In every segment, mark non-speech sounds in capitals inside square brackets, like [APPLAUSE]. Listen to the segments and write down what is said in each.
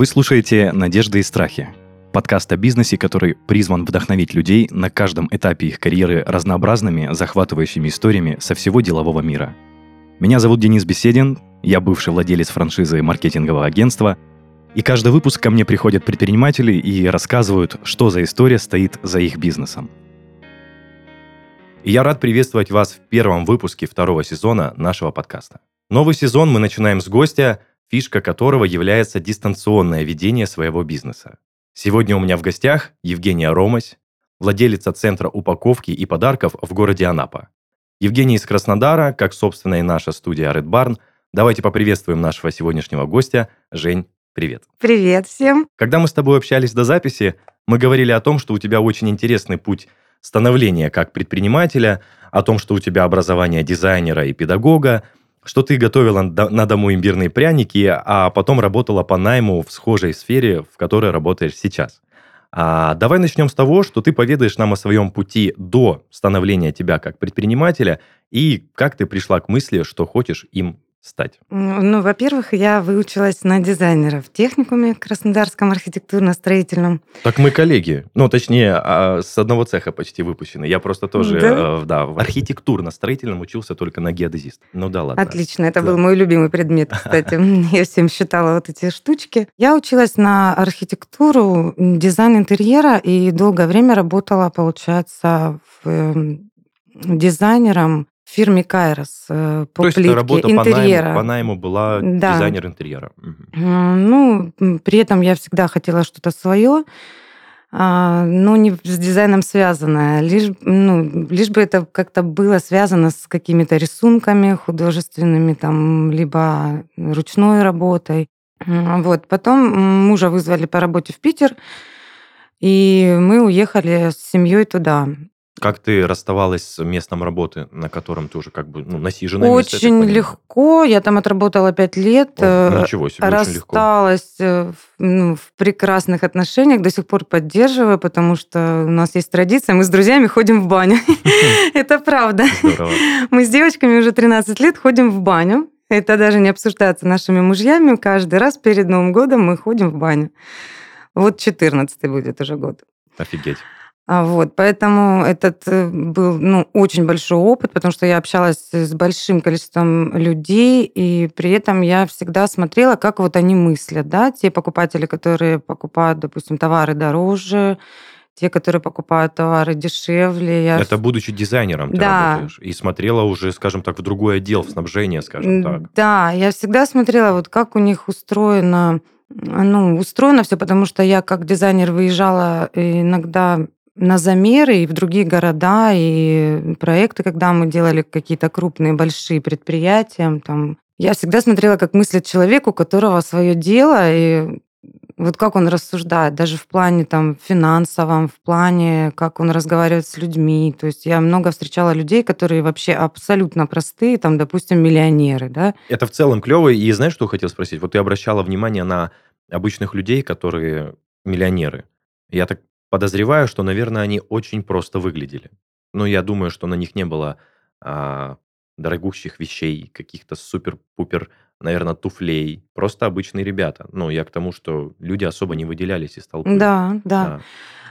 Вы слушаете «Надежды и страхи» – подкаст о бизнесе, который призван вдохновить людей на каждом этапе их карьеры разнообразными, захватывающими историями со всего делового мира. Меня зовут Денис Беседин, я бывший владелец франшизы маркетингового агентства, и каждый выпуск ко мне приходят предприниматели и рассказывают, что за история стоит за их бизнесом. И я рад приветствовать вас в первом выпуске второго сезона нашего подкаста. Новый сезон мы начинаем с гостя – фишка которого является дистанционное ведение своего бизнеса. Сегодня у меня в гостях Евгения Ромась, владелица Центра упаковки и подарков в городе Анапа. Евгений из Краснодара, как, собственно, и наша студия Red Barn. Давайте поприветствуем нашего сегодняшнего гостя. Жень, привет. Привет всем. Когда мы с тобой общались до записи, мы говорили о том, что у тебя очень интересный путь становления как предпринимателя, о том, что у тебя образование дизайнера и педагога – что ты готовила на дому имбирные пряники, а потом работала по найму в схожей сфере, в которой работаешь сейчас. А давай начнем с того, что ты поведаешь нам о своем пути до становления тебя как предпринимателя и как ты пришла к мысли, что хочешь им стать? Ну, во-первых, я выучилась на дизайнера в техникуме Краснодарском архитектурно-строительном. Так мы коллеги. Ну, точнее, а, с одного цеха почти выпущены. Я просто тоже да? Э, да, в архитектурно-строительном учился только на геодезист. Ну да, ладно. Отлично, это да. был мой любимый предмет, кстати. [LAUGHS] Я всем считала вот эти штучки. Я училась на архитектуру, дизайн интерьера и долгое время работала, получается, в эм, дизайнером фирме Кайрос э, по То плитке работа интерьера. По найму, по найму была да. дизайнер интерьера. Угу. Ну, при этом я всегда хотела что-то свое, а, но не с дизайном связанное, лишь, ну, лишь бы это как-то было связано с какими-то рисунками художественными, там, либо ручной работой. Вот. Потом мужа вызвали по работе в Питер, и мы уехали с семьей туда. Как ты расставалась с местом работы, на котором ты уже как бы ну, насиженное Очень место, легко. Я там отработала пять лет. О, э, ничего себе, Рассталась э, в, ну, в прекрасных отношениях. До сих пор поддерживаю, потому что у нас есть традиция. Мы с друзьями ходим в баню. [LAUGHS] Это правда. Мы с девочками уже 13 лет ходим в баню. Это даже не обсуждается нашими мужьями. Каждый раз перед Новым годом мы ходим в баню. Вот 14 будет уже год. Офигеть. А, вот, поэтому этот э, был ну, очень большой опыт, потому что я общалась с большим количеством людей, и при этом я всегда смотрела, как вот они мыслят, да, те покупатели, которые покупают, допустим, товары дороже, те, которые покупают товары дешевле. Я... Это будучи дизайнером ты да. работаешь и смотрела уже, скажем так, в другой отдел, в снабжение, скажем так. Да, я всегда смотрела, вот как у них устроено ну, устроено все, потому что я как дизайнер выезжала иногда на замеры и в другие города, и проекты, когда мы делали какие-то крупные, большие предприятия, там, я всегда смотрела, как мыслит человек, у которого свое дело, и вот как он рассуждает, даже в плане там финансовом, в плане, как он разговаривает с людьми. То есть я много встречала людей, которые вообще абсолютно простые, там, допустим, миллионеры, да. Это в целом клево. И знаешь, что хотел спросить? Вот ты обращала внимание на обычных людей, которые миллионеры. Я так Подозреваю, что, наверное, они очень просто выглядели. Но я думаю, что на них не было а, дорогущих вещей, каких-то супер-пупер, наверное, туфлей. Просто обычные ребята. Ну, я к тому, что люди особо не выделялись из толпы. Да, да. да.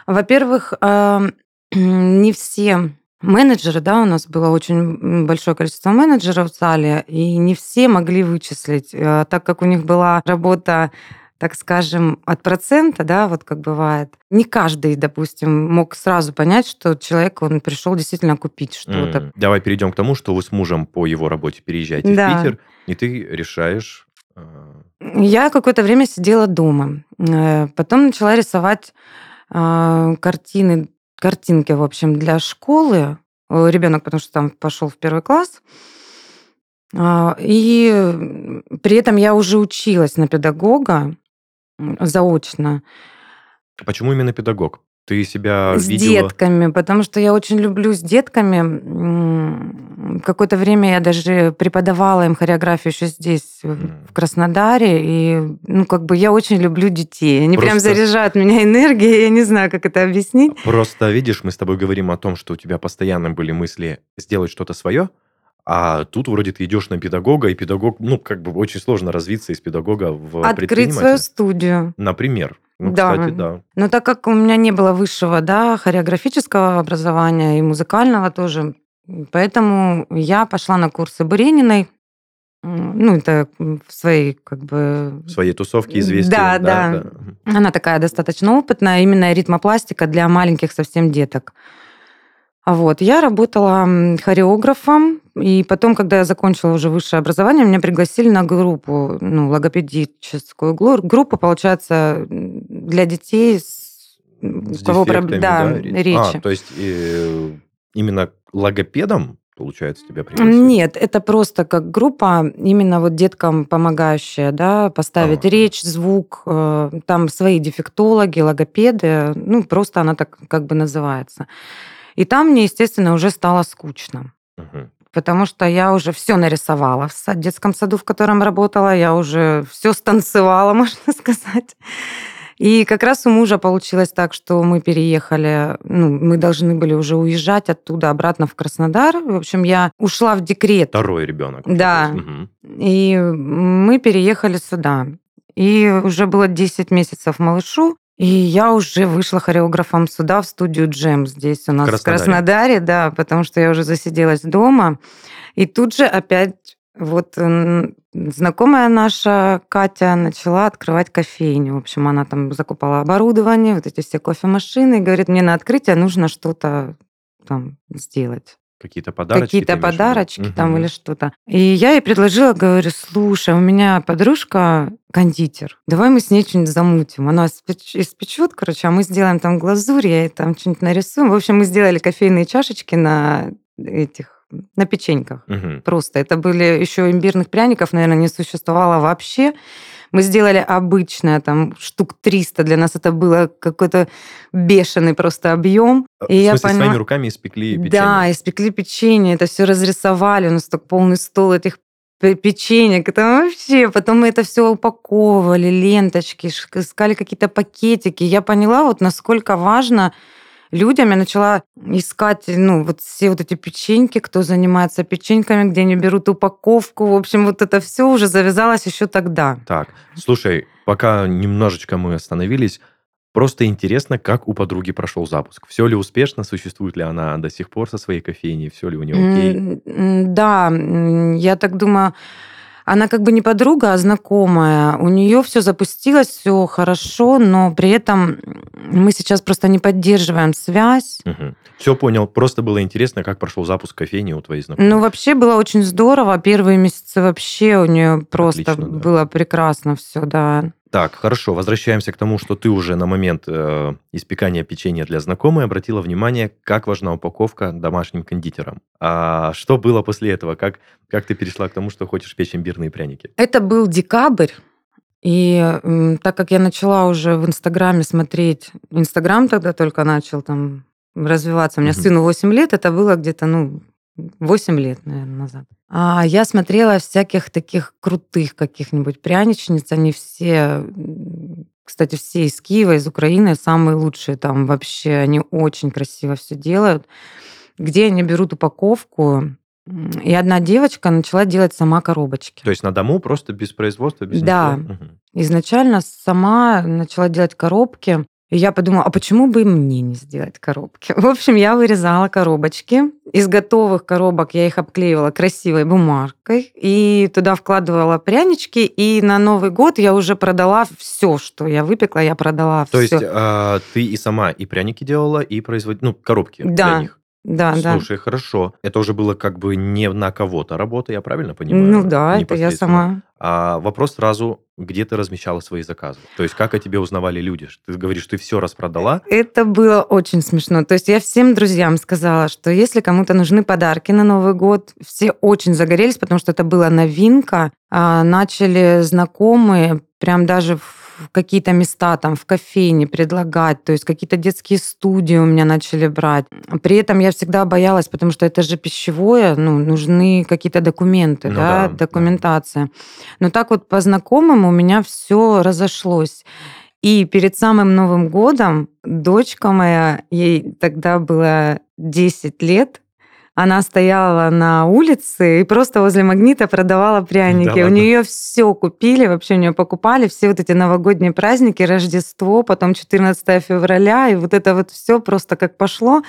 Во-первых, [CLEARS THROAT] не все менеджеры, да, у нас было очень большое количество менеджеров в зале, и не все могли вычислить, э, так как у них была работа так скажем, от процента, да, вот как бывает. Не каждый, допустим, мог сразу понять, что человек, он пришел действительно купить что-то. Mm. Давай перейдем к тому, что вы с мужем по его работе переезжаете да. в Питер, и ты решаешь... Э, Я какое-то время сидела дома. Э, потом начала рисовать э, картины, картинки, в общем, для школы. Ребенок, потому что там пошел в первый класс. И при этом я уже училась на педагога заочно. Почему именно педагог? Ты себя с видела... детками, потому что я очень люблю с детками. Какое-то время я даже преподавала им хореографию еще здесь, mm. в Краснодаре. И, ну, как бы я очень люблю детей. Они Просто... прям заряжают меня энергией. [LAUGHS] Я не знаю, как это объяснить. Просто, видишь, мы с тобой говорим о том, что у тебя постоянно были мысли сделать что-то свое, А тут вроде ты идешь на педагога, и педагог, ну, как бы очень сложно развиться из педагога в Открыть свою студию. Например. Ну, Да. кстати, да. Но так как у меня не было высшего, да, хореографического образования и музыкального тоже, поэтому я пошла на курсы Бурениной. Ну, это в своей, как бы... В своей тусовке известия. Да, да. Мгм. Она такая достаточно опытная, именно ритмопластика для маленьких совсем деток. Вот, я работала хореографом, и потом, когда я закончила уже высшее образование, меня пригласили на группу, ну, логопедическую группу, получается, для детей, с- С у кого проб- дефектами, да, ре- речи. А, то есть э, именно логопедом, получается, тебя пригласили? Нет, это просто как группа, именно вот деткам помогающая, да, поставить Ага. речь, звук, э, там свои дефектологи, логопеды, ну, просто она так как бы называется. И там мне, естественно, уже стало скучно. Мгм. Потому что я уже все нарисовала в детском саду, в котором работала, я уже все станцевала, [LAUGHS] можно сказать. И как раз у мужа получилось так, что мы переехали, ну, мы должны были уже уезжать оттуда обратно в Краснодар. В общем, я ушла в декрет. Второй ребенок. Да. мгм. И мы переехали сюда. И уже было 10 месяцев малышу, и я уже вышла хореографом сюда, в студию Джем здесь у нас в Краснодаре. Краснодаре, да, потому что я уже засиделась дома. И тут же опять вот знакомая наша Катя начала открывать кофейню. В общем, она там закупала оборудование, вот эти все кофемашины, и говорит, мне на открытие нужно что-то там сделать Какие-то подарочки. какие-то подарочки там Мгм. или что-то. И я ей предложила, говорю, слушай, у меня подружка кондитер, давай мы с ней что-нибудь замутим. Она испеч- испечет, короче, а мы сделаем там глазурь, я ей там что-нибудь нарисуем. В общем, мы сделали кофейные чашечки на этих, на печеньках. Мгм. Просто это были еще имбирных пряников, наверное, не существовало вообще. Мы сделали обычное, там, штук 300. Для нас это было какой-то бешеный просто объем. В И я смысле, поняла- своими руками испекли печенье? да, испекли печенье, это все разрисовали, у нас так полный стол этих пе- печенек, это вообще, потом мы это все упаковывали, ленточки, искали какие-то пакетики. Я поняла, вот насколько важно людям, я начала искать, ну, вот все вот эти печеньки, кто занимается печеньками, где они берут упаковку. В общем, вот это все уже завязалось еще тогда. Так, слушай, пока немножечко мы остановились, просто интересно, как у подруги прошел запуск. Все ли успешно, существует ли она до сих пор со своей кофейней, все ли у нее окей? Да, я так думаю, она как бы не подруга, а знакомая. У нее все запустилось, все хорошо, но при этом мы сейчас просто не поддерживаем связь. Все понял, просто было интересно, как прошел запуск кофейни у твоей знакомой. Ну, вообще было очень здорово. Первые месяцы вообще у нее просто Отлично, да. было прекрасно все, да. Так, хорошо, возвращаемся к тому, что ты уже на момент э, испекания печенья для знакомой обратила внимание, как важна упаковка домашним кондитерам. А что было после этого? Как, как ты перешла к тому, что хочешь печь имбирные пряники? Это был декабрь. И так как я начала уже в Инстаграме смотреть, Инстаграм тогда только начал там развиваться. У меня Мгм. сыну 8 лет, это было где-то, ну, 8 лет, наверное, назад. А я смотрела всяких таких крутых каких-нибудь пряничниц. Они все, кстати, все из Киева, из Украины, самые лучшие там вообще. Они очень красиво все делают. Где они берут упаковку, и одна девочка начала делать сама коробочки. То есть на дому просто без производства, без Да. ничего? Мгм. Изначально сама начала делать коробки. И я подумала, а почему бы и мне не сделать коробки? [LAUGHS] В общем, я вырезала коробочки. Из готовых коробок я их обклеивала красивой бумажкой и туда вкладывала прянички. И на Новый год я уже продала все, что я выпекла, я продала То все. есть а, ты и сама и пряники делала, и производила, ну, коробки Да, для них. Да, да. Слушай, хорошо. Это уже было как бы не на кого-то работа, я правильно понимаю? Ну да, это я сама. А вопрос сразу, где ты размещала свои заказы? То есть как о тебе узнавали люди? Ты говоришь, ты все распродала? Это было очень смешно. То есть я всем друзьям сказала, что если кому-то нужны подарки на Новый год, все очень загорелись, потому что это была новинка. А, Начали знакомые прям даже в какие-то места, там, в кофейне предлагать, то есть какие-то детские студии у меня начали брать. При этом я всегда боялась, потому что это же пищевое, ну, нужны какие-то документы, Ну да, да, документация. Но так вот по знакомым у меня все разошлось. И перед самым Новым годом дочка моя, ей тогда было 10 лет, Она стояла на улице и просто возле магнита продавала пряники. Да у нее все купили, вообще у нее покупали все вот эти новогодние праздники, Рождество, потом 14 февраля, и вот это вот все просто как пошло.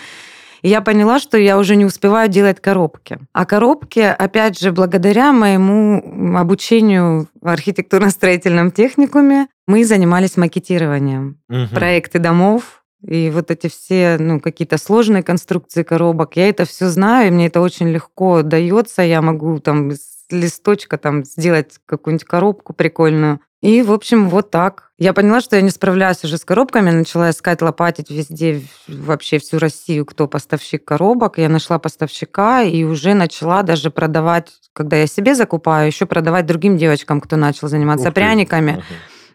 И я поняла, что я уже не успеваю делать коробки. А коробки, опять же, благодаря моему обучению в архитектурно-строительном техникуме, мы занимались макетированием. Угу. Проекты домов, и вот эти все, ну, какие-то сложные конструкции коробок, я это все знаю, и мне это очень легко дается. Я могу там с листочка там сделать какую-нибудь коробку прикольную. И, в общем, вот так. Я поняла, что я не справляюсь уже с коробками, начала искать, лопатить везде, вообще всю Россию, кто поставщик коробок. Я нашла поставщика и уже начала даже продавать, когда я себе закупаю, еще продавать другим девочкам, кто начал заниматься Ух пряниками. Ага.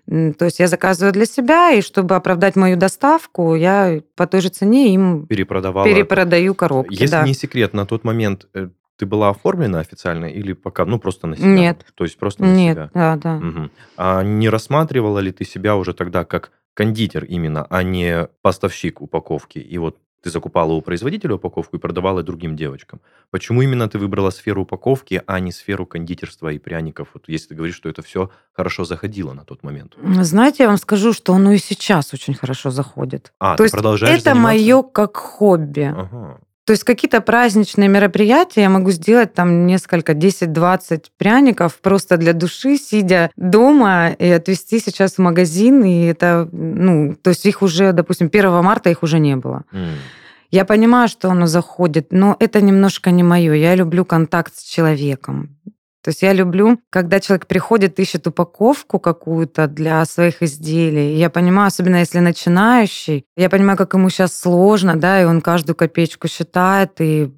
То есть я заказываю для себя, и чтобы оправдать мою доставку, я по той же цене им Перепродавала. перепродаю коробки. Если да. не секрет, на тот момент э, ты была оформлена официально или пока, ну, просто на себя? Нет. То есть просто на Нет, себя? да, да. Угу. А не рассматривала ли ты себя уже тогда как кондитер именно, а не поставщик упаковки? И вот ты закупала у производителя упаковку и продавала другим девочкам. Почему именно ты выбрала сферу упаковки, а не сферу кондитерства и пряников? Вот если ты говоришь, что это все хорошо заходило на тот момент. Знаете, я вам скажу, что оно и сейчас очень хорошо заходит. А, То ты есть продолжаешь это заниматься? мое как хобби. Ага. То есть какие-то праздничные мероприятия я могу сделать там несколько, 10-20 пряников просто для души, сидя дома и отвезти сейчас в магазин. И это, ну, то есть их уже, допустим, 1 марта их уже не было. М. Я понимаю, что оно заходит, но это немножко не мое. Я люблю контакт с человеком. То есть я люблю, когда человек приходит, ищет упаковку какую-то для своих изделий. Я понимаю, особенно если начинающий, я понимаю, как ему сейчас сложно, да, и он каждую копеечку считает, и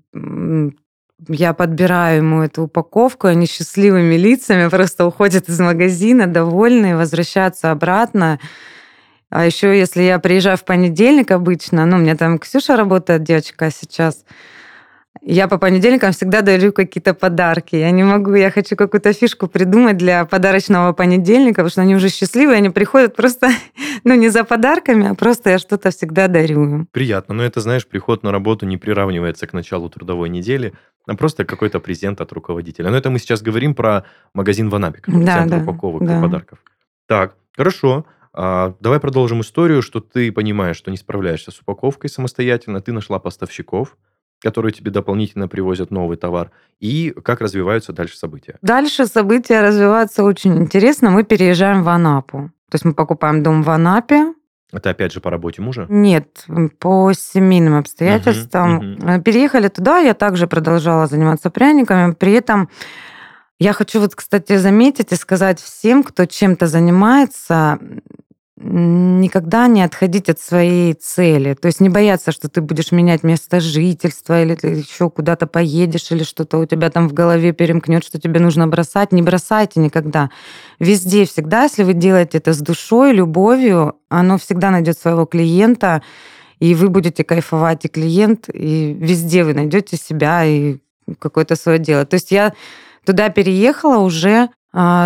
я подбираю ему эту упаковку, они счастливыми лицами просто уходят из магазина, довольные, возвращаются обратно. А еще если я приезжаю в понедельник обычно, ну, у меня там Ксюша работает, девочка сейчас, я по понедельникам всегда дарю какие-то подарки. Я не могу, я хочу какую-то фишку придумать для подарочного понедельника, потому что они уже счастливые, они приходят просто, [LAUGHS] ну, не за подарками, а просто я что-то всегда дарю им. Приятно, но это, знаешь, приход на работу не приравнивается к началу трудовой недели, а просто какой-то презент от руководителя. Но это мы сейчас говорим про магазин в Анапе, который Да, центр да, упаковок и да. подарков. Так, хорошо. А, давай продолжим историю, что ты понимаешь, что не справляешься с упаковкой самостоятельно, ты нашла поставщиков, которые тебе дополнительно привозят новый товар, и как развиваются дальше события. Дальше события развиваются очень интересно. Мы переезжаем в Анапу. То есть мы покупаем дом в Анапе. Это опять же по работе мужа? Нет, по семейным обстоятельствам. Мгм, Э, Переехали туда, я также продолжала заниматься пряниками. При этом я хочу вот, кстати, заметить и сказать всем, кто чем-то занимается, никогда не отходить от своей цели. То есть не бояться, что ты будешь менять место жительства, или ты еще куда-то поедешь, или что-то у тебя там в голове перемкнет, что тебе нужно бросать. Не бросайте никогда. Везде, всегда, если вы делаете это с душой, любовью, оно всегда найдет своего клиента, и вы будете кайфовать, и клиент, и везде вы найдете себя и какое-то свое дело. То есть я туда переехала уже,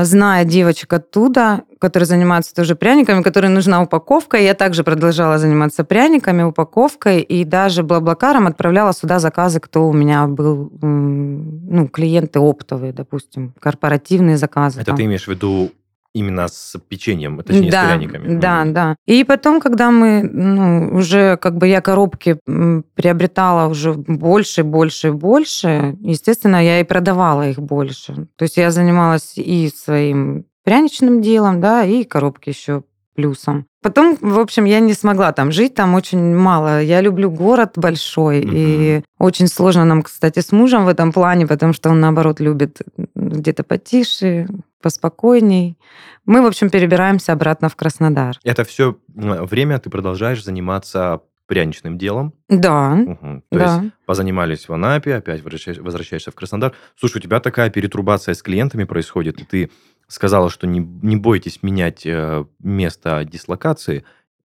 зная девочек оттуда, которые занимаются тоже пряниками, которым нужна упаковка. Я также продолжала заниматься пряниками, упаковкой, и даже блаблакаром отправляла сюда заказы, кто у меня был, ну, клиенты оптовые, допустим, корпоративные заказы. Это там. ты имеешь в виду именно с печеньем, точнее, да, с пряниками? Да, Мгм. да. И потом, когда мы, ну, уже как бы я коробки приобретала уже больше, больше, больше, естественно, я и продавала их больше. То есть я занималась и своим пряничным делом, да, и коробки еще плюсом. Потом, в общем, я не смогла там жить, там очень мало. Я люблю город большой, и очень сложно нам, кстати, с мужем в этом плане, потому что он, наоборот, любит где-то потише, поспокойней. Мы, в общем, перебираемся обратно в Краснодар. Это все время ты продолжаешь заниматься пряничным делом. Да, Мгм. То да. есть позанимались в Анапе, опять возвращаешься, в Краснодар. Слушай, у тебя такая перетрубация с клиентами происходит, и ты сказала, что не, не бойтесь менять э, место дислокации,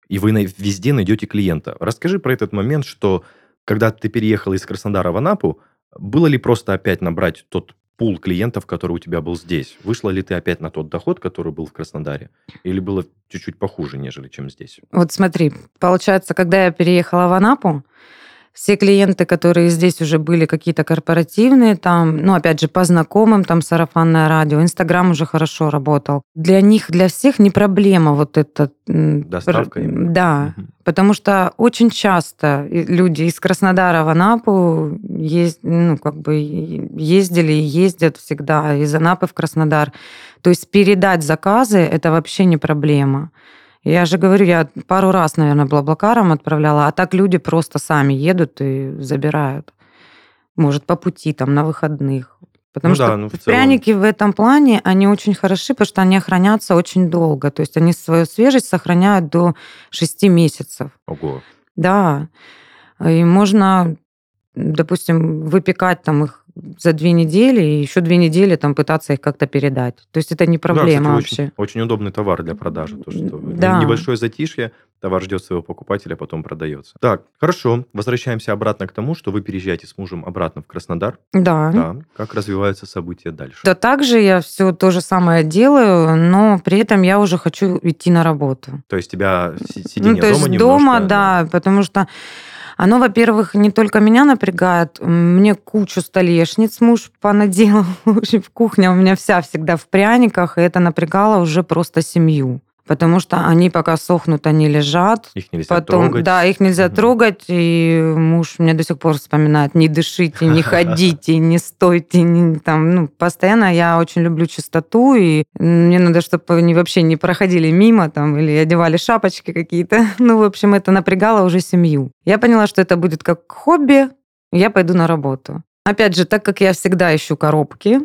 и вы везде найдете клиента. Расскажи про этот момент, что когда ты переехала из Краснодара в Анапу, было ли просто опять набрать тот пул клиентов, который у тебя был здесь? Вышла ли ты опять на тот доход, который был в Краснодаре? Или было чуть-чуть похуже, нежели чем здесь? Вот смотри, получается, когда я переехала в Анапу, все клиенты, которые здесь уже были какие-то корпоративные, там, ну, опять же, по знакомым, там, сарафанное радио, Инстаграм уже хорошо работал. Для них, для всех не проблема вот это. Доставка именно. Да, угу. потому что очень часто люди из Краснодара в Анапу есть, ну, как бы ездили и ездят всегда из Анапы в Краснодар. То есть передать заказы – это вообще не проблема. Я же говорю, я пару раз, наверное, блаблакаром отправляла, а так люди просто сами едут и забирают. Может, по пути, там, на выходных. Потому ну что да, ну, в целом... пряники в этом плане, они очень хороши, потому что они хранятся очень долго. То есть они свою свежесть сохраняют до 6 месяцев. Ого. Да. И можно, допустим, выпекать там их за две недели и еще две недели там пытаться их как-то передать. То есть это не проблема да, вообще. Очень, очень удобный товар для продажи. То, что да. Небольшое затишье, товар ждет своего покупателя, потом продается. Так, хорошо. Возвращаемся обратно к тому, что вы переезжаете с мужем обратно в Краснодар. Да. Да. Как развиваются события дальше? Да также я все то же самое делаю, но при этом я уже хочу идти на работу. То есть тебя сидение ну, то есть дома немножко... дома, да, потому что оно, во-первых, не только меня напрягает, мне кучу столешниц муж понаделал. [LAUGHS] В общем, кухня у меня вся всегда в пряниках, и это напрягало уже просто семью потому что они пока сохнут, они лежат. Их нельзя Потом, трогать. Да, их нельзя угу. трогать, и муж мне до сих пор вспоминает, не дышите, не [LAUGHS] ходите, не стойте, не, там, ну, постоянно я очень люблю чистоту, и мне надо, чтобы они вообще не проходили мимо, там, или одевали шапочки какие-то. [LAUGHS] Ну, в общем, это напрягало уже семью. Я поняла, что это будет как хобби, я пойду на работу. Опять же, так как я всегда ищу коробки,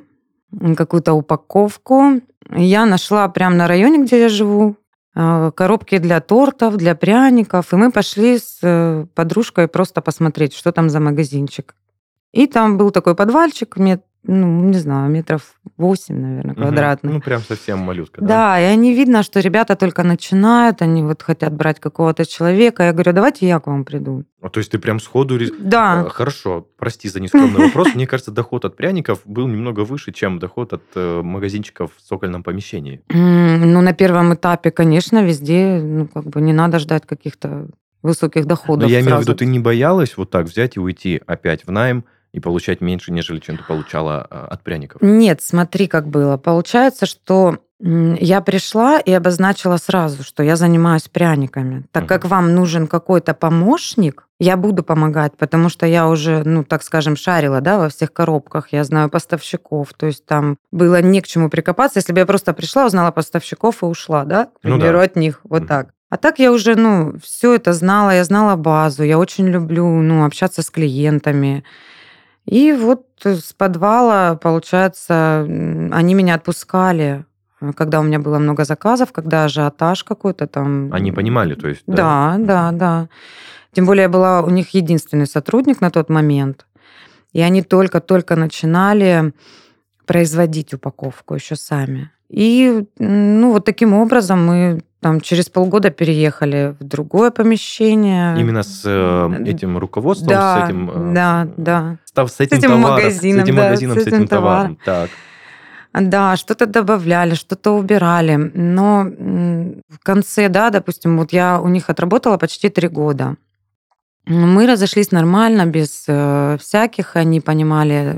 какую-то упаковку. Я нашла прямо на районе, где я живу, э, коробки для тортов, для пряников. И мы пошли с э, подружкой просто посмотреть, что там за магазинчик. И там был такой подвальчик, ну, не знаю, метров 8, наверное, квадратных. Угу. Ну, прям совсем малютка, да? Да, и они видно, что ребята только начинают, они вот хотят брать какого-то человека. Я говорю, давайте я к вам приду. А, то есть ты прям сходу... Да. А, хорошо, прости за нескромный [LAUGHS] вопрос. Мне кажется, доход от пряников был немного выше, чем доход от э, магазинчиков в цокольном помещении. Ну, на первом этапе, конечно, везде, ну, как бы не надо ждать каких-то высоких доходов. Но я имею в виду, ты не боялась вот так взять и уйти опять в найм, и получать меньше, нежели чем ты получала а, от пряников? Нет, смотри, как было. Получается, что я пришла и обозначила сразу, что я занимаюсь пряниками. Так uh-huh. как вам нужен какой-то помощник, я буду помогать, потому что я уже, ну, так скажем, шарила, да, во всех коробках, я знаю поставщиков, то есть там было не к чему прикопаться, если бы я просто пришла, узнала поставщиков и ушла, да, к примеру, ну, да. от них, вот uh-huh. так. А так я уже, ну, все это знала, я знала базу, я очень люблю, ну, общаться с клиентами, и вот с подвала, получается, они меня отпускали, э, когда у меня было много заказов, когда ажиотаж какой-то там. Они понимали, то есть? Да, да, да. да. Тем более я была у них единственный сотрудник на тот момент. И они только-только начинали производить упаковку еще сами. И ну, вот таким образом мы там через полгода переехали в другое помещение. Именно с э, этим руководством, да, с этим... Э, да, да. Став, с этим, с этим товаром, магазином, с этим да, магазином, с этим, с этим товаром. товаром. Так. Да, что-то добавляли, что-то убирали. Но в конце, да, допустим, вот я у них отработала почти три года. Мы разошлись нормально, без э, всяких, они понимали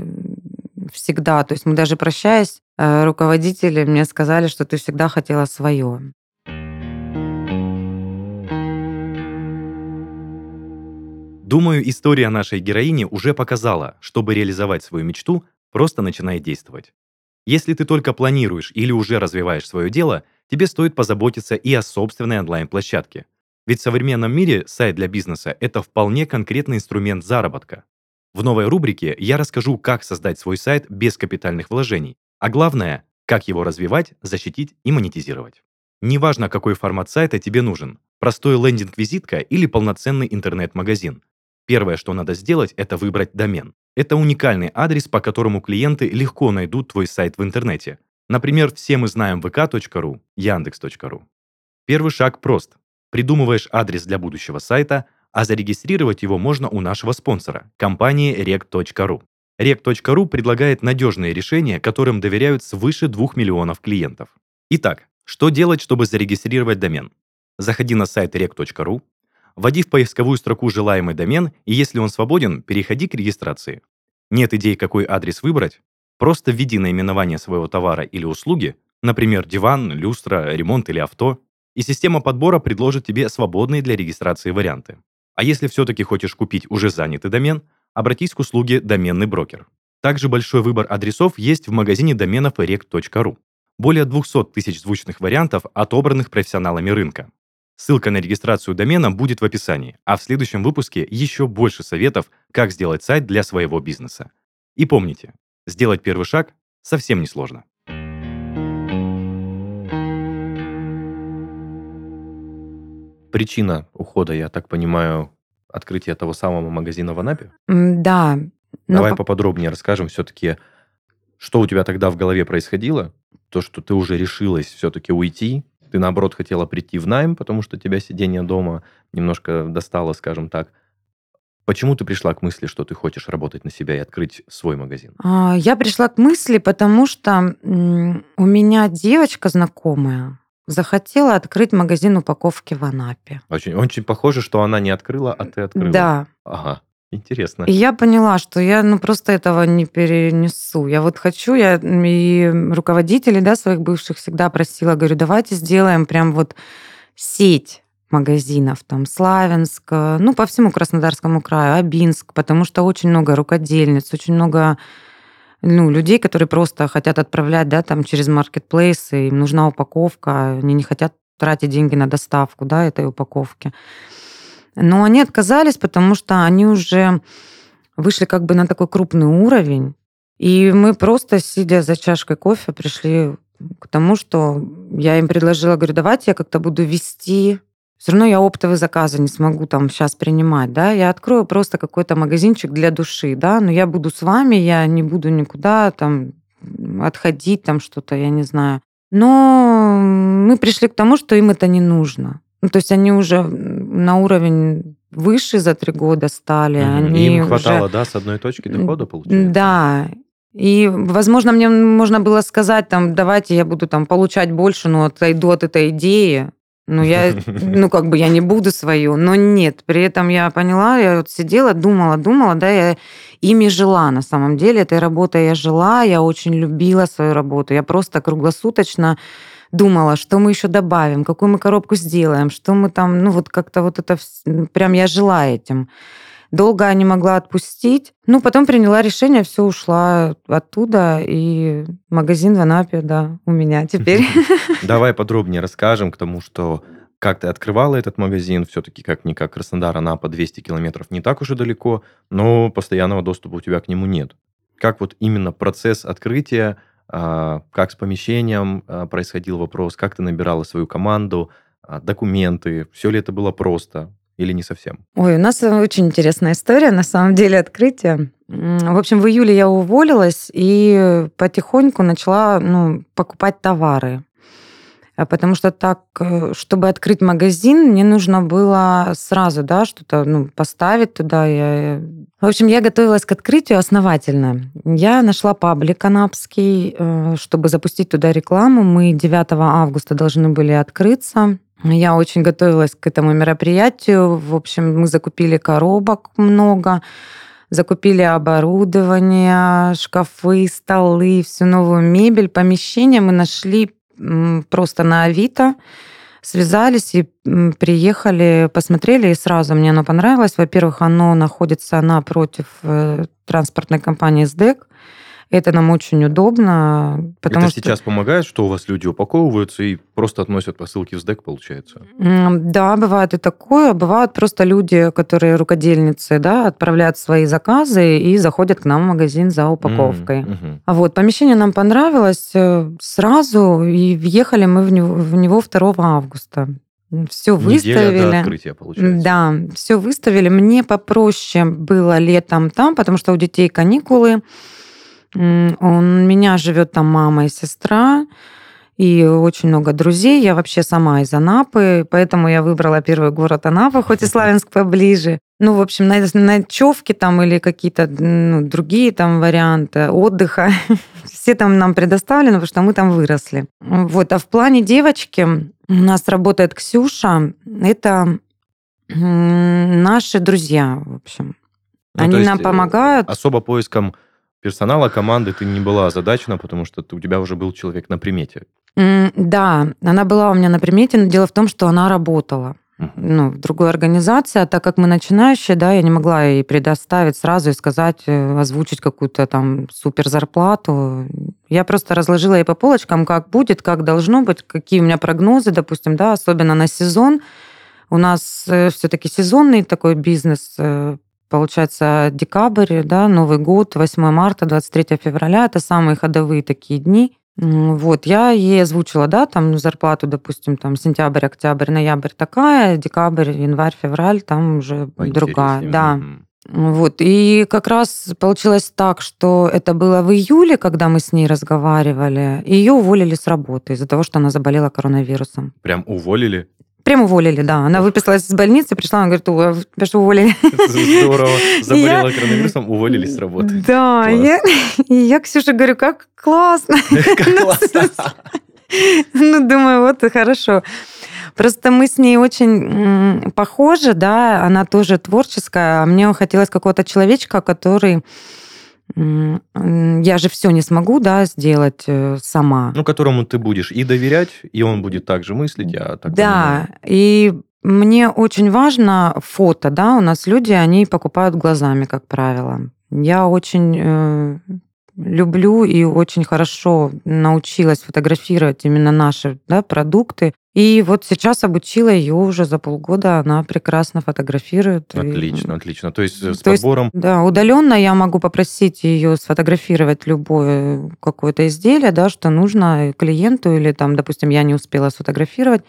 всегда. То есть мы даже прощаясь, э, руководители мне сказали, что ты всегда хотела свое. Думаю, история нашей героини уже показала, чтобы реализовать свою мечту, просто начинай действовать. Если ты только планируешь или уже развиваешь свое дело, тебе стоит позаботиться и о собственной онлайн-площадке. Ведь в современном мире сайт для бизнеса – это вполне конкретный инструмент заработка. В новой рубрике я расскажу, как создать свой сайт без капитальных вложений, а главное, как его развивать, защитить и монетизировать. Неважно, какой формат сайта тебе нужен – простой лендинг-визитка или полноценный интернет-магазин. Первое, что надо сделать, это выбрать домен. Это уникальный адрес, по которому клиенты легко найдут твой сайт в интернете. Например, все мы знаем vk.ru, яндекс.ру. Первый шаг прост. Придумываешь адрес для будущего сайта, а зарегистрировать его можно у нашего спонсора – компании rec.ru. rec.ru предлагает надежные решения, которым доверяют свыше 2 миллионов клиентов. Итак, что делать, чтобы зарегистрировать домен? Заходи на сайт rec.ru, Вводи в поисковую строку желаемый домен, и если он свободен, переходи к регистрации. Нет идей, какой адрес выбрать? Просто введи наименование своего товара или услуги, например, диван, люстра, ремонт или авто, и система подбора предложит тебе свободные для регистрации варианты. А если все-таки хочешь купить уже занятый домен, обратись к услуге «Доменный брокер». Также большой выбор адресов есть в магазине доменов rec.ru. Более 200 тысяч звучных вариантов, отобранных профессионалами рынка. Ссылка на регистрацию домена будет в описании, а в следующем выпуске еще больше советов, как сделать сайт для своего бизнеса. И помните, сделать первый шаг совсем не сложно. Причина ухода, я так понимаю, открытие того самого магазина в Анапе? Да. Давай по... поподробнее расскажем все-таки, что у тебя тогда в голове происходило, то, что ты уже решилась все-таки уйти, ты, наоборот, хотела прийти в найм, потому что тебя сидение дома немножко достало, скажем так. Почему ты пришла к мысли, что ты хочешь работать на себя и открыть свой магазин? А, я пришла к мысли, потому что у меня девочка знакомая захотела открыть магазин упаковки в Анапе. Очень, очень похоже, что она не открыла, а ты открыла. Да. Ага. Интересно. И я поняла, что я ну, просто этого не перенесу. Я вот хочу, я и руководителей да, своих бывших всегда просила, говорю, давайте сделаем прям вот сеть магазинов, там, Славянск, ну, по всему Краснодарскому краю, Абинск, потому что очень много рукодельниц, очень много ну, людей, которые просто хотят отправлять, да, там, через маркетплейсы, им нужна упаковка, они не хотят тратить деньги на доставку, да, этой упаковки. Но они отказались, потому что они уже вышли как бы на такой крупный уровень. И мы просто, сидя за чашкой кофе, пришли к тому, что я им предложила, говорю, давайте я как-то буду вести все равно я оптовые заказы не смогу там сейчас принимать, да, я открою просто какой-то магазинчик для души, да, но я буду с вами, я не буду никуда там отходить, там что-то, я не знаю. Но мы пришли к тому, что им это не нужно. Ну, то есть они уже на уровень выше за три года стали. Угу. Они Им хватало, уже... да, с одной точки дохода, получается? Да. И, возможно, мне можно было сказать, там, давайте я буду там получать больше, но отойду от этой идеи. Ну, я, [LAUGHS] ну, как бы я не буду свою, но нет. При этом я поняла, я вот сидела, думала, думала, да, я ими жила на самом деле. Этой работой я жила, я очень любила свою работу. Я просто круглосуточно думала, что мы еще добавим, какую мы коробку сделаем, что мы там, ну, вот как-то вот это, прям я жила этим. Долго не могла отпустить. Ну, потом приняла решение, все, ушла оттуда, и магазин в Анапе, да, у меня теперь. [LAUGHS] Давай подробнее расскажем к тому, что как ты открывала этот магазин, все-таки как-никак Краснодар, Анапа 200 километров не так уж и далеко, но постоянного доступа у тебя к нему нет. Как вот именно процесс открытия, как с помещением а, происходил вопрос, как ты набирала свою команду, а, документы, все ли это было просто? или не совсем? Ой, у нас очень интересная история, на самом деле, открытие. В общем, в июле я уволилась и потихоньку начала ну, покупать товары. А потому что так, э, чтобы открыть магазин, мне нужно было сразу, да, что-то ну, поставить туда. Я... В общем, я готовилась к открытию основательно. Я нашла паблик канапский, э, чтобы запустить туда рекламу. Мы 9 августа должны были открыться. Я очень готовилась к этому мероприятию. В общем, мы закупили коробок много, закупили оборудование, шкафы, столы, всю новую мебель, помещение мы нашли просто на Авито, связались и приехали, посмотрели, и сразу мне оно понравилось. Во-первых, оно находится напротив э, транспортной компании СДЭК. Это нам очень удобно. Потому это что... сейчас помогает, что у вас люди упаковываются и просто относят посылки в СДЭК, получается? Да, бывает и такое. Бывают просто люди, которые рукодельницы, да, отправляют свои заказы и заходят к нам в магазин за упаковкой. Mm-hmm. А вот помещение нам понравилось э, сразу, и въехали мы в него, в него 2 августа. Все выставили. Неделя до открытия, получается. Да, все выставили. Мне попроще было летом там, потому что у детей каникулы. У меня живет там мама и сестра, и очень много друзей. Я вообще сама из Анапы, поэтому я выбрала первый город Анапа, хоть и [LAUGHS] Славянск поближе. Ну, в общем, ночевки там или какие-то ну, другие там варианты отдыха, [LAUGHS] все там нам предоставлены, потому что мы там выросли. Вот, а в плане девочки у нас работает Ксюша. Это Наши друзья, в общем. Ну, Они нам э, помогают. Особо поиском персонала, команды ты не была озадачена, потому что у тебя уже был человек на примете. Да, она была у меня на примете, но дело в том, что она работала ну, в другой организации, а так как мы начинающие, да, я не могла ей предоставить сразу и сказать, э, озвучить какую-то там супер зарплату. Я просто разложила ей по полочкам, как будет, как должно быть, какие у меня прогнозы, допустим, да, особенно на сезон. У нас э, все-таки сезонный такой бизнес, э, получается, декабрь, да, Новый год, 8 марта, 23 февраля, это самые ходовые такие дни. Вот, я ей озвучила, да, там зарплату, допустим, там сентябрь, октябрь, ноябрь такая, декабрь, январь, февраль, там уже другая, да. Вот, и как раз получилось так, что это было в июле, когда мы с ней разговаривали, и ее уволили с работы из-за того, что она заболела коронавирусом. Прям уволили? Прям уволили, да. Она выписалась из больницы, пришла, она говорит, ой, тебя что уволили? Здорово. [LAUGHS] Заболела коронавирусом, уволили с работы. Да, я, и я [LAUGHS] Ксюше говорю, как классно. [LAUGHS] Как классно. Ну, думаю, вот и хорошо. Просто мы с ней очень похожи, да, она тоже творческая, а мне хотелось какого-то человечка, который я же все не смогу, да, сделать э, сама. Ну, которому ты будешь и доверять, и он будет также мыслить, я так Да, понимаю. и мне очень важно фото, да, у нас люди, они покупают глазами, как правило. Я очень э, люблю и очень хорошо научилась фотографировать именно наши да, продукты. И вот сейчас обучила ее уже за полгода, она прекрасно фотографирует. Отлично, и... отлично. То есть э, с То подбором... Есть, да, удаленно я могу попросить ее сфотографировать любое какое-то изделие, да, что нужно клиенту, или там, допустим, я не успела сфотографировать,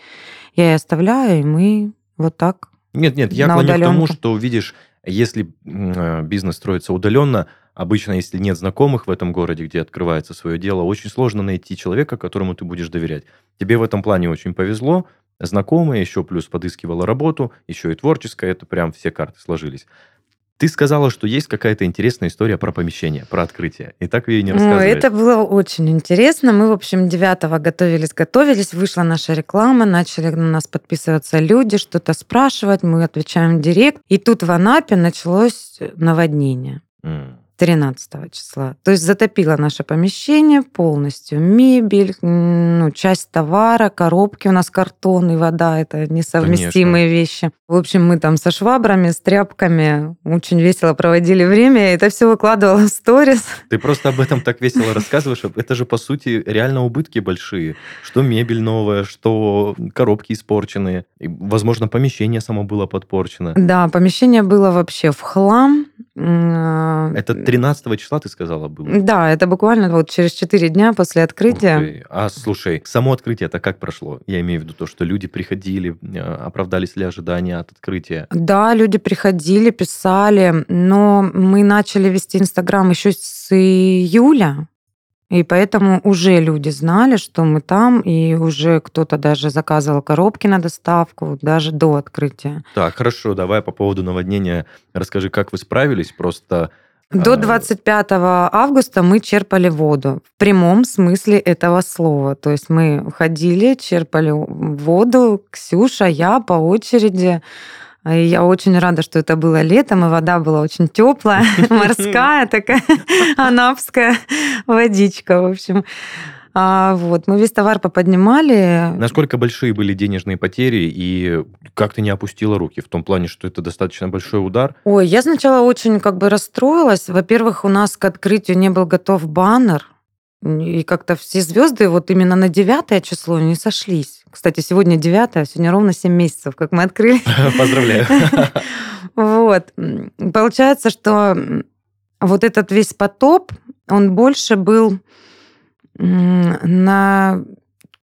я ей оставляю, и мы вот так нет, нет, я клоню к тому, что видишь, если э, бизнес строится удаленно, обычно, если нет знакомых в этом городе, где открывается свое дело, очень сложно найти человека, которому ты будешь доверять. Тебе в этом плане очень повезло, знакомые, еще плюс подыскивала работу, еще и творческая, это прям все карты сложились. Ты сказала, что есть какая-то интересная история про помещение, про открытие. И так ее не рассказываешь. Это было очень интересно. Мы, в общем, 9 готовились, готовились. Вышла наша реклама, начали на нас подписываться люди, что-то спрашивать. Мы отвечаем в директ. И тут в Анапе началось наводнение. Mm. 13 числа. То есть затопило наше помещение полностью. Мебель, ну, часть товара, коробки у нас картон и вода. Это несовместимые Конечно. вещи. В общем, мы там со швабрами, с тряпками очень весело проводили время. И это все выкладывала в сторис. Ты просто об этом так весело рассказываешь. Это же, по сути, реально убытки большие. Что мебель новая, что коробки испорченные. И, возможно, помещение само было подпорчено. Да, помещение было вообще в хлам. Это 13 числа, ты сказала, было? Да, это буквально вот через 4 дня после открытия. А слушай, само открытие это как прошло? Я имею в виду то, что люди приходили, а, оправдались ли ожидания от открытия? Да, люди приходили, писали, но мы начали вести Инстаграм еще с июля. И поэтому уже люди знали, что мы там, и уже кто-то даже заказывал коробки на доставку, даже до открытия. Так, хорошо, давай по поводу наводнения расскажи, как вы справились, просто... До 25 а, августа мы черпали воду в прямом смысле этого слова. То есть мы ходили, черпали воду, Ксюша, я по очереди. И я очень рада, что это было летом, и вода была очень теплая, [LAUGHS] морская такая, [LAUGHS] анапская водичка, в общем. А, вот, мы весь товар поподнимали. Насколько большие были денежные потери, и как ты не опустила руки? В том плане, что это достаточно большой удар? Ой, я сначала очень как бы расстроилась. Во-первых, у нас к открытию не был готов баннер, и как-то все звезды вот именно на 9 число не сошлись. Кстати, сегодня 9, а сегодня ровно 7 месяцев, как мы открыли. [LAUGHS] Поздравляю. [LAUGHS] Вот. Получается, что вот этот весь потоп, он больше был на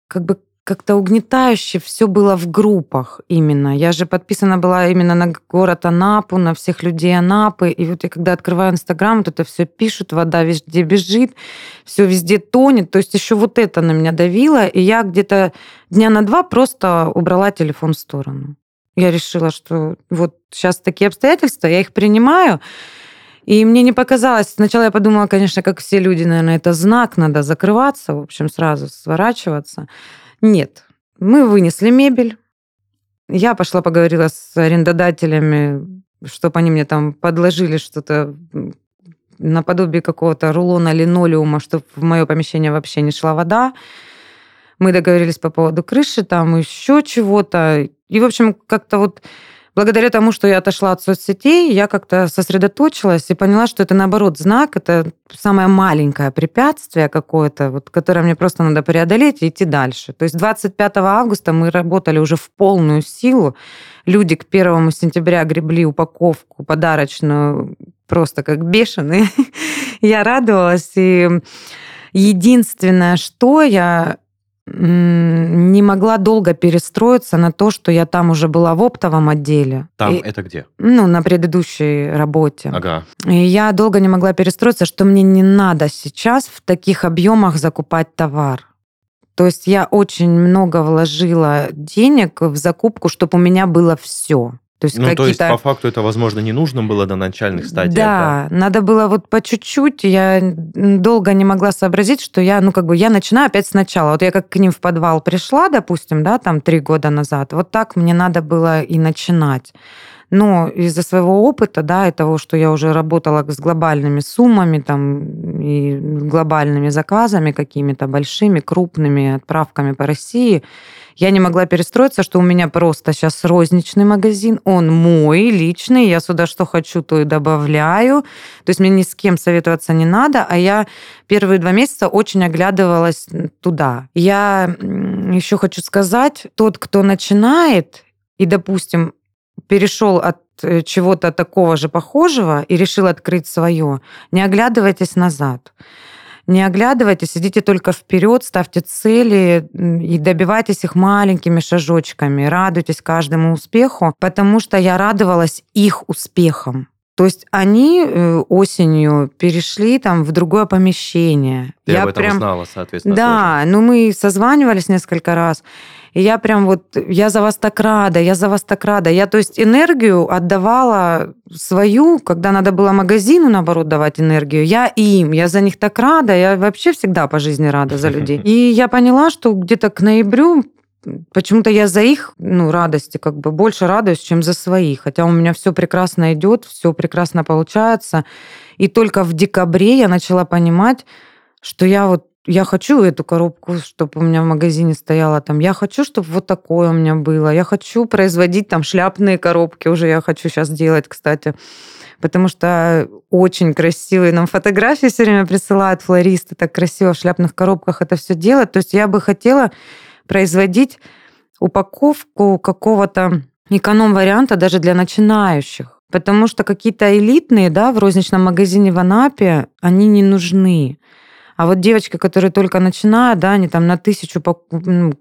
как бы как-то угнетающе все было в группах именно. Я же подписана была именно на город Анапу, на всех людей Анапы. И вот я когда открываю Инстаграм, вот это все пишут, вода везде бежит, все везде тонет. То есть еще вот это на меня давило. И я где-то дня на два просто убрала телефон в сторону. Я решила, что вот сейчас такие обстоятельства, я их принимаю. И мне не показалось. Сначала я подумала, конечно, как все люди, наверное, это знак, надо закрываться, в общем, сразу сворачиваться. Нет. Мы вынесли мебель, Я пошла поговорила с арендодателями, чтобы они мне там подложили что-то наподобие какого-то рулона линолеума, чтобы в мое помещение вообще не шла вода. Мы договорились по поводу крыши, там еще чего-то. И, в общем, как-то вот благодаря тому, что я отошла от соцсетей, я как-то сосредоточилась и поняла, что это наоборот знак, это самое маленькое препятствие какое-то, вот, которое мне просто надо преодолеть и идти дальше. То есть 25 августа мы работали уже в полную силу. Люди к 1 сентября гребли упаковку подарочную просто как бешеные. [LAUGHS] я радовалась. И единственное, что я не могла долго перестроиться на то, что я там уже была в оптовом отделе. Там и, это где? Ну, на предыдущей работе. Ага. И я долго не могла перестроиться, что мне не надо сейчас в таких объемах закупать товар. То есть я очень много вложила денег в закупку, чтобы у меня было все. То есть, ну, то есть, по факту это, возможно, не нужно было на начальных стадиях. Да, да, надо было вот по чуть-чуть. Я долго не могла сообразить, что я, ну, как бы, я начинаю опять сначала. Вот я как к ним в подвал пришла, допустим, да, там три года назад, вот так мне надо было и начинать. Но из-за своего опыта, да, и того, что я уже работала с глобальными суммами, там, и глобальными заказами какими-то большими, крупными отправками по России, я не могла перестроиться, что у меня просто сейчас розничный магазин, он мой, личный, я сюда что хочу, то и добавляю. То есть мне ни с кем советоваться не надо, а я первые два месяца очень оглядывалась туда. Я еще хочу сказать, тот, кто начинает, и, допустим, перешел от э, чего-то такого же похожего и решил открыть свое, не оглядывайтесь назад. Не оглядывайтесь, идите только вперед, ставьте цели и добивайтесь их маленькими шажочками. Радуйтесь каждому успеху, потому что я радовалась их успехам. То есть они э, осенью перешли там в другое помещение. Ты я об этом прям... знала, соответственно. Да, тоже. ну мы созванивались несколько раз. И я прям вот, я за вас так рада, я за вас так рада. Я, то есть, энергию отдавала свою, когда надо было магазину, наоборот, давать энергию. Я им, я за них так рада, я вообще всегда по жизни рада за людей. [LAUGHS] И я поняла, что где-то к ноябрю Почему-то я за их ну, радости как бы больше радуюсь, чем за свои. Хотя у меня все прекрасно идет, все прекрасно получается. И только в декабре я начала понимать, что я вот я хочу эту коробку, чтобы у меня в магазине стояла там. Я хочу, чтобы вот такое у меня было. Я хочу производить там шляпные коробки. Уже я хочу сейчас делать, кстати. Потому что очень красивые нам фотографии все время присылают флористы. Так красиво в шляпных коробках это все делать. То есть я бы хотела производить упаковку какого-то эконом-варианта даже для начинающих. Потому что какие-то элитные, да, в розничном магазине в Анапе, они не нужны. А вот девочки, которые только начинают, да, они там на тысячу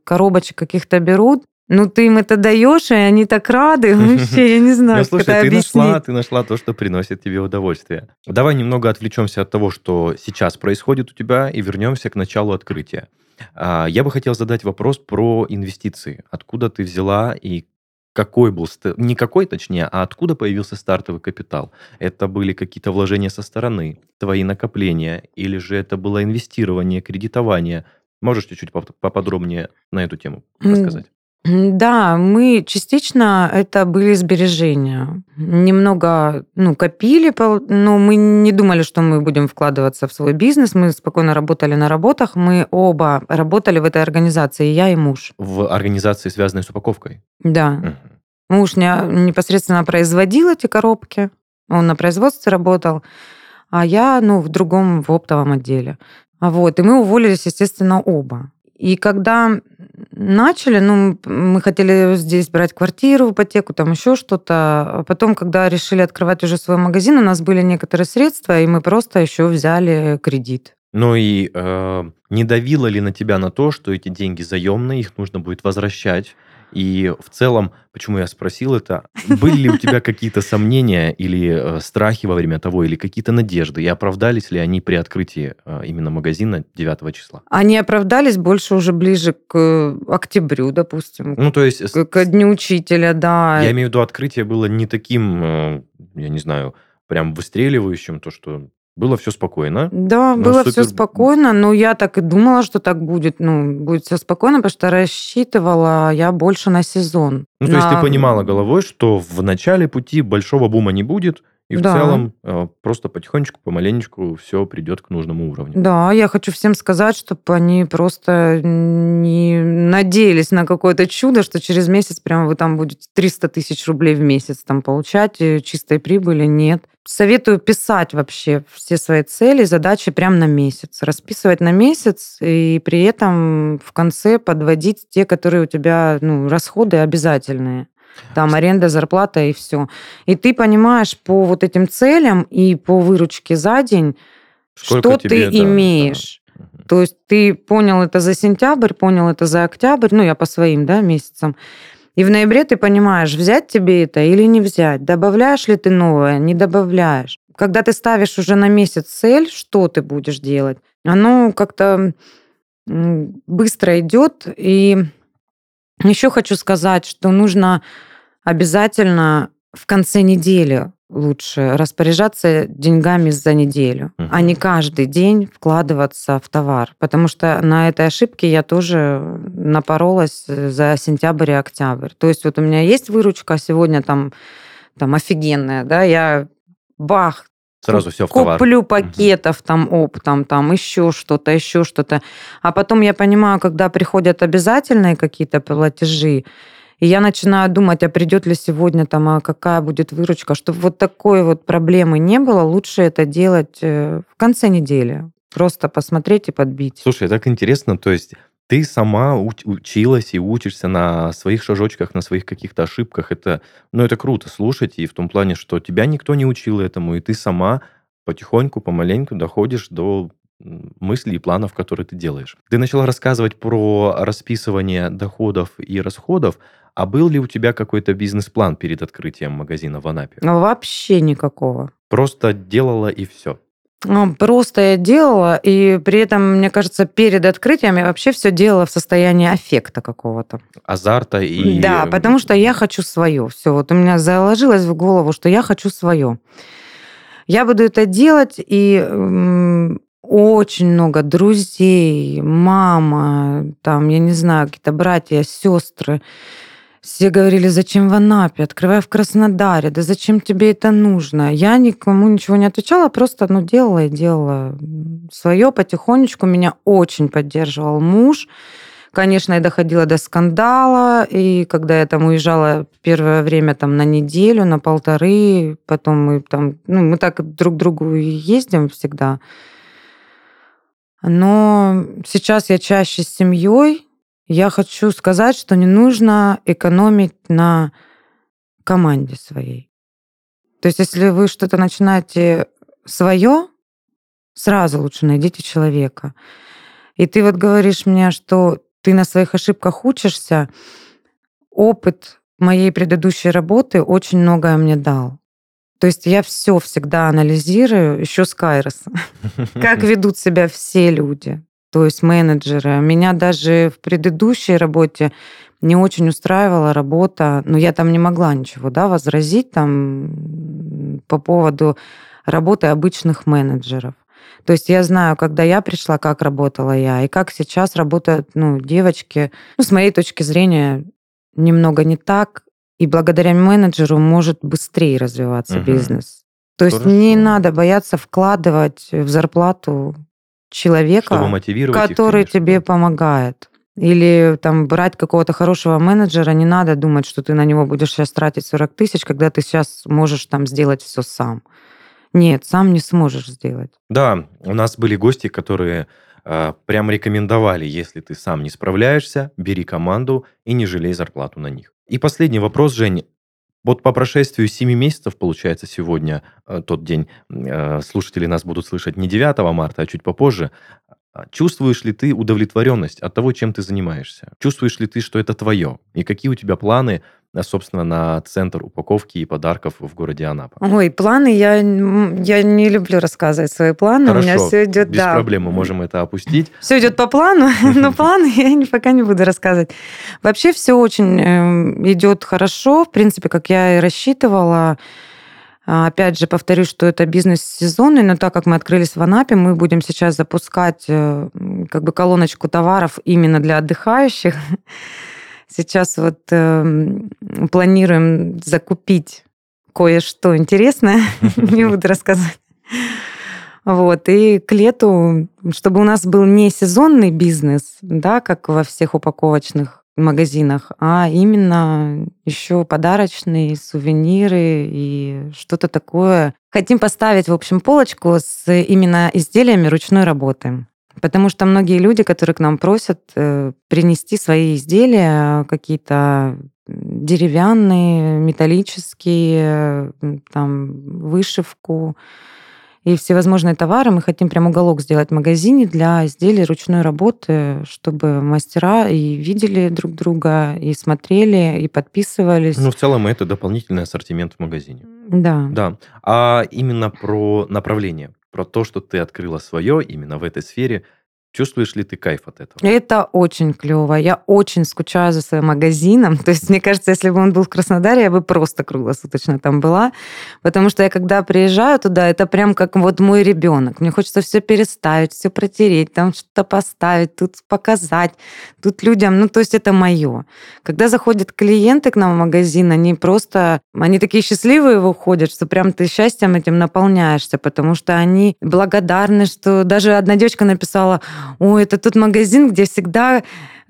коробочек каких-то берут, ну, ты им это даешь, и они так рады. [LAUGHS] Вообще, я не знаю, ну, слушай, ты объяснить. нашла, ты нашла то, что приносит тебе удовольствие. Давай немного отвлечемся от того, что сейчас происходит у тебя, и вернемся к началу открытия. А, я бы хотел задать вопрос про инвестиции. Откуда ты взяла и какой был, не какой точнее, а откуда появился стартовый капитал? Это были какие-то вложения со стороны, твои накопления, или же это было инвестирование, кредитование? Можешь чуть-чуть поподробнее на эту тему рассказать? Да, мы частично это были сбережения. Немного ну, копили, но мы не думали, что мы будем вкладываться в свой бизнес. Мы спокойно работали на работах. Мы оба работали в этой организации, я и муж. В организации, связанной с упаковкой? Да. Угу. Муж непосредственно производил эти коробки. Он на производстве работал, а я ну, в другом, в оптовом отделе. Вот. И мы уволились, естественно, оба. И когда начали, ну, мы хотели здесь брать квартиру ипотеку, там еще что-то. А потом, когда решили открывать уже свой магазин, у нас были некоторые средства, и мы просто еще взяли кредит. Ну и э, не давило ли на тебя на то, что эти деньги заемные, их нужно будет возвращать? И в целом, почему я спросил это, были ли у тебя какие-то сомнения или э, страхи во время того, или какие-то надежды, и оправдались ли они при открытии э, именно магазина 9 числа? Они оправдались больше уже ближе к э, октябрю, допустим. Ну, то есть... К, к Дню учителя, да. Я имею в виду, открытие было не таким, я не знаю, прям выстреливающим, то, что было все спокойно. Да, Ну, было супер. все спокойно, но я так и думала, что так будет. Ну, будет все спокойно, потому что рассчитывала я больше на сезон. Ну, то есть ты На- понимала головой, что в начале пути большого бума не будет, и в Да. целом э, просто потихонечку, помаленечку все придет к нужному уровню. Да, я хочу всем сказать, чтобы они просто не надеялись на какое-то чудо, что через месяц прямо вы там будете 300 тысяч рублей в месяц там получать э, чистой прибыли. Нет. Советую писать вообще все свои цели, задачи прямо на месяц. Расписывать на месяц и при этом в конце подводить те, которые у тебя, ну, расходы обязательные. Там аренда, зарплата и все. И ты понимаешь по вот этим целям и по выручке за день, Сколько что тебе, ты да, имеешь. да. То есть ты понял это за сентябрь, понял это за октябрь, ну, я по своим, да, месяцам. И в ноябре ты понимаешь, взять тебе это или не взять, добавляешь ли ты новое, не добавляешь. Когда ты ставишь уже на месяц цель, что ты будешь делать, оно как-то быстро идет. И еще хочу сказать, что нужно обязательно в конце недели лучше распоряжаться деньгами за неделю, Мгм. а не каждый день вкладываться в товар. Потому что на этой ошибке я тоже напоролась за сентябрь и октябрь. То есть вот у меня есть выручка а сегодня там, там офигенная, да, я бах, Сразу все в товар. Куплю пакетов, там, оптом, там, еще что-то, еще что-то. А потом я понимаю, когда приходят обязательные какие-то платежи, и я начинаю думать, а придет ли сегодня там, а какая будет выручка. Чтобы вот такой вот проблемы не было, лучше это делать э, в конце недели. Просто посмотреть и подбить. Слушай, так интересно, то есть ты сама уч- училась и учишься на своих шажочках, на своих каких-то ошибках. Это, ну, это круто слушать, и в том плане, что тебя никто не учил этому, и ты сама потихоньку, помаленьку доходишь до мыслей и планов, которые ты делаешь. Ты начала рассказывать про расписывание доходов и расходов, а был ли у тебя какой-то бизнес-план перед открытием магазина в Анапе? Но вообще никакого. Просто делала и все. Ну, Просто я делала, и при этом, мне кажется, перед открытием я вообще все делала в состоянии аффекта какого-то. Азарта и... Да, потому что я хочу свое. Все, вот у меня заложилось в голову, что я хочу свое. Я буду это делать, и очень много друзей, мама, там, я не знаю, какие-то братья, сестры. Все говорили, зачем в Анапе, открывай в Краснодаре, да зачем тебе это нужно? Я никому ничего не отвечала, просто ну, делала и делала свое потихонечку. Меня очень поддерживал муж. Конечно, я доходила до скандала, и когда я там уезжала первое время там на неделю, на полторы, потом мы там, ну, мы так друг к другу ездим всегда. Но сейчас я чаще с семьей. Я хочу сказать, что не нужно экономить на команде своей. То есть, если вы что-то начинаете свое, сразу лучше найдите человека. И ты вот говоришь мне, что ты на своих ошибках учишься. Опыт моей предыдущей работы очень многое мне дал. То есть я все всегда анализирую, еще с Кайроса, [LAUGHS] как ведут себя все люди, то есть менеджеры. Меня даже в предыдущей работе не очень устраивала работа, но я там не могла ничего да, возразить там по поводу работы обычных менеджеров. То есть я знаю, когда я пришла, как работала я, и как сейчас работают ну, девочки. Ну, с моей точки зрения, немного не так, и благодаря менеджеру может быстрее развиваться Мгм. бизнес. То есть не надо бояться вкладывать в зарплату человека, их, который конечно, тебе помогает. Или там брать какого-то хорошего менеджера, не надо думать, что ты на него будешь сейчас тратить 40 тысяч, когда ты сейчас можешь там сделать все сам. Нет, сам не сможешь сделать. Да, у нас были гости, которые э, прям рекомендовали, если ты сам не справляешься, бери команду и не жалей зарплату на них. И последний вопрос, Жень. Вот по прошествию 7 месяцев, получается, сегодня э, тот день, э, слушатели нас будут слышать не 9 марта, а чуть попозже. А Чувствуешь ли ты удовлетворенность от того, чем ты занимаешься? Чувствуешь ли ты, что это твое? И какие у тебя планы, собственно, на центр упаковки и подарков в городе Анапа? Ой, планы я, я не люблю рассказывать свои планы. у меня Хорошо, все идет, без да. проблем, мы можем это опустить. Все идет по плану, [LAUGHS] но [LAUGHS] планы я пока не буду рассказывать. Вообще все очень эм, идет хорошо, в принципе, как я и рассчитывала. А, опять же, повторюсь, что это бизнес сезонный, но так как мы открылись в Анапе, мы будем сейчас запускать э, как бы колоночку товаров именно для отдыхающих. [LAUGHS] Сейчас вот э, планируем закупить кое-что интересное, [LAUGHS] не буду рассказывать. Вот, и к лету, чтобы у нас был не сезонный бизнес, да, как во всех упаковочных магазинах, а именно еще подарочные сувениры и что-то такое. Хотим поставить, в общем, полочку с именно изделиями ручной работы. Потому что многие люди, которые к нам просят э, принести свои изделия, какие-то деревянные, металлические, там, вышивку, и всевозможные товары. Мы хотим прям уголок сделать в магазине для изделий ручной работы, чтобы мастера и видели друг друга, и смотрели, и подписывались. Ну, в целом, это дополнительный ассортимент в магазине. Да. Да. А именно про направление, про то, что ты открыла свое именно в этой сфере – Чувствуешь ли ты кайф от этого? Это очень клево. Я очень скучаю за своим магазином. [LAUGHS] То есть, мне кажется, если бы он был в Краснодаре, я бы просто круглосуточно там была. Потому что я когда приезжаю туда, это прям как вот мой ребенок. Мне хочется все переставить, все протереть, там что-то поставить, тут показать, тут людям. Ну, то есть это мое. Когда заходят клиенты к нам в магазин, они просто, они такие счастливые выходят, что прям ты счастьем этим наполняешься, потому что они благодарны, что даже одна девочка написала, ой, это тот магазин, где всегда,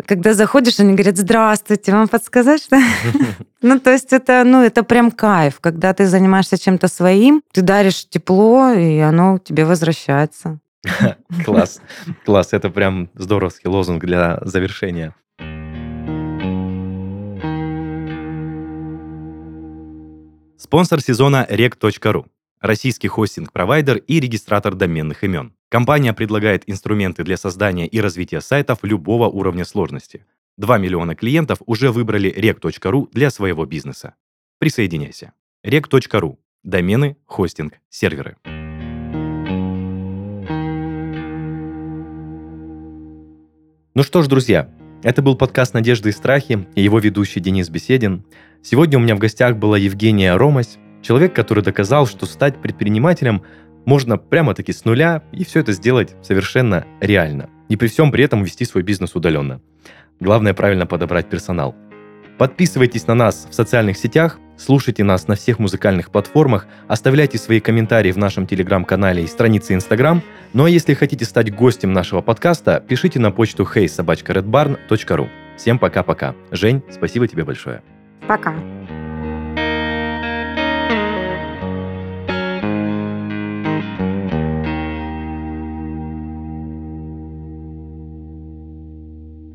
когда заходишь, они говорят, здравствуйте, вам подсказать, что... [LAUGHS] Ну, то есть это, ну, это прям кайф, когда ты занимаешься чем-то своим, ты даришь тепло, и оно тебе возвращается. [LAUGHS] Класс, класс, это прям здоровский лозунг для завершения. Спонсор сезона rec.ru российский хостинг-провайдер и регистратор доменных имен. Компания предлагает инструменты для создания и развития сайтов любого уровня сложности. 2 миллиона клиентов уже выбрали rec.ru для своего бизнеса. Присоединяйся. rec.ru. Домены, хостинг, серверы. Ну что ж, друзья, это был подкаст «Надежды и страхи» и его ведущий Денис Беседин. Сегодня у меня в гостях была Евгения Ромась, Человек, который доказал, что стать предпринимателем можно прямо-таки с нуля и все это сделать совершенно реально. И при всем при этом вести свой бизнес удаленно. Главное правильно подобрать персонал. Подписывайтесь на нас в социальных сетях, слушайте нас на всех музыкальных платформах, оставляйте свои комментарии в нашем телеграм-канале и странице Инстаграм. Ну а если хотите стать гостем нашего подкаста, пишите на почту heysobachkaredbarn.ru. Всем пока-пока. Жень, спасибо тебе большое. Пока.